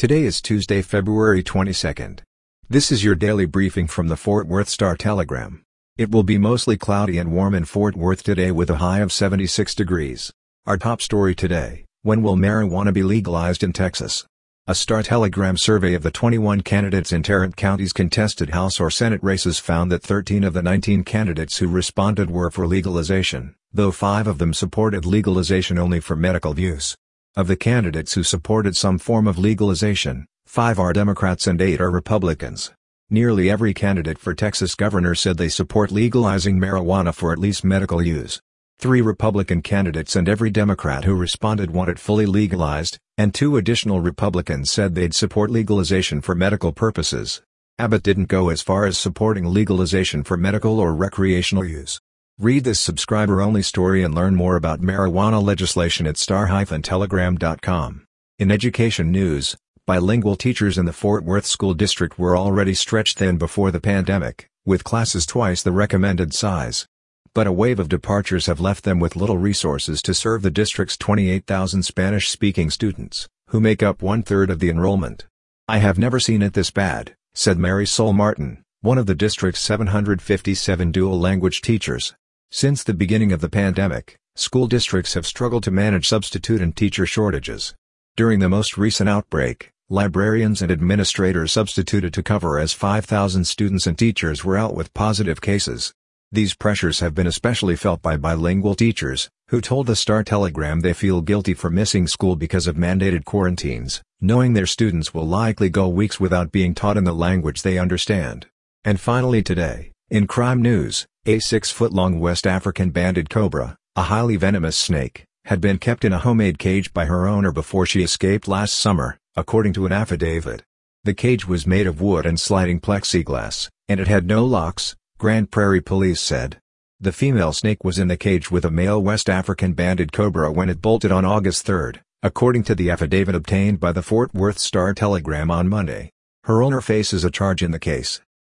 Today is Tuesday, February 22nd. This is your daily briefing from the Fort Worth Star Telegram. It will be mostly cloudy and warm in Fort Worth today with a high of 76 degrees. Our top story today, when will marijuana be legalized in Texas? A Star Telegram survey of the 21 candidates in Tarrant County's contested House or Senate races found that 13 of the 19 candidates who responded were for legalization, though five of them supported legalization only for medical use. Of the candidates who supported some form of legalization, five are Democrats and eight are Republicans. Nearly every candidate for Texas governor said they support legalizing marijuana for at least medical use. Three Republican candidates and every Democrat who responded want it fully legalized, and two additional Republicans said they'd support legalization for medical purposes. Abbott didn't go as far as supporting legalization for medical or recreational use. Read this subscriber-only story and learn more about marijuana legislation at star-telegram.com. In education news, bilingual teachers in the Fort Worth School District were already stretched thin before the pandemic, with classes twice the recommended size. But a wave of departures have left them with little resources to serve the district's 28,000 Spanish-speaking students, who make up one-third of the enrollment. I have never seen it this bad, said Marisol Martin, one of the district's 757 dual-language teachers. Since the beginning of the pandemic, school districts have struggled to manage substitute and teacher shortages. During the most recent outbreak, librarians and administrators substituted to cover as 5,000 students and teachers were out with positive cases. These pressures have been especially felt by bilingual teachers, who told the Star Telegram they feel guilty for missing school because of mandated quarantines, knowing their students will likely go weeks without being taught in the language they understand. And finally today, in crime news, a six-foot-long West African banded cobra, a highly venomous snake, had been kept in a homemade cage by her owner before she escaped last summer, according to an affidavit. The cage was made of wood and sliding plexiglass, and it had no locks, Grand Prairie police said. The female snake was in the cage with a male West African banded cobra when it bolted on August 3, according to the affidavit obtained by the Fort Worth Star Telegram on Monday. Her owner faces a charge in the case.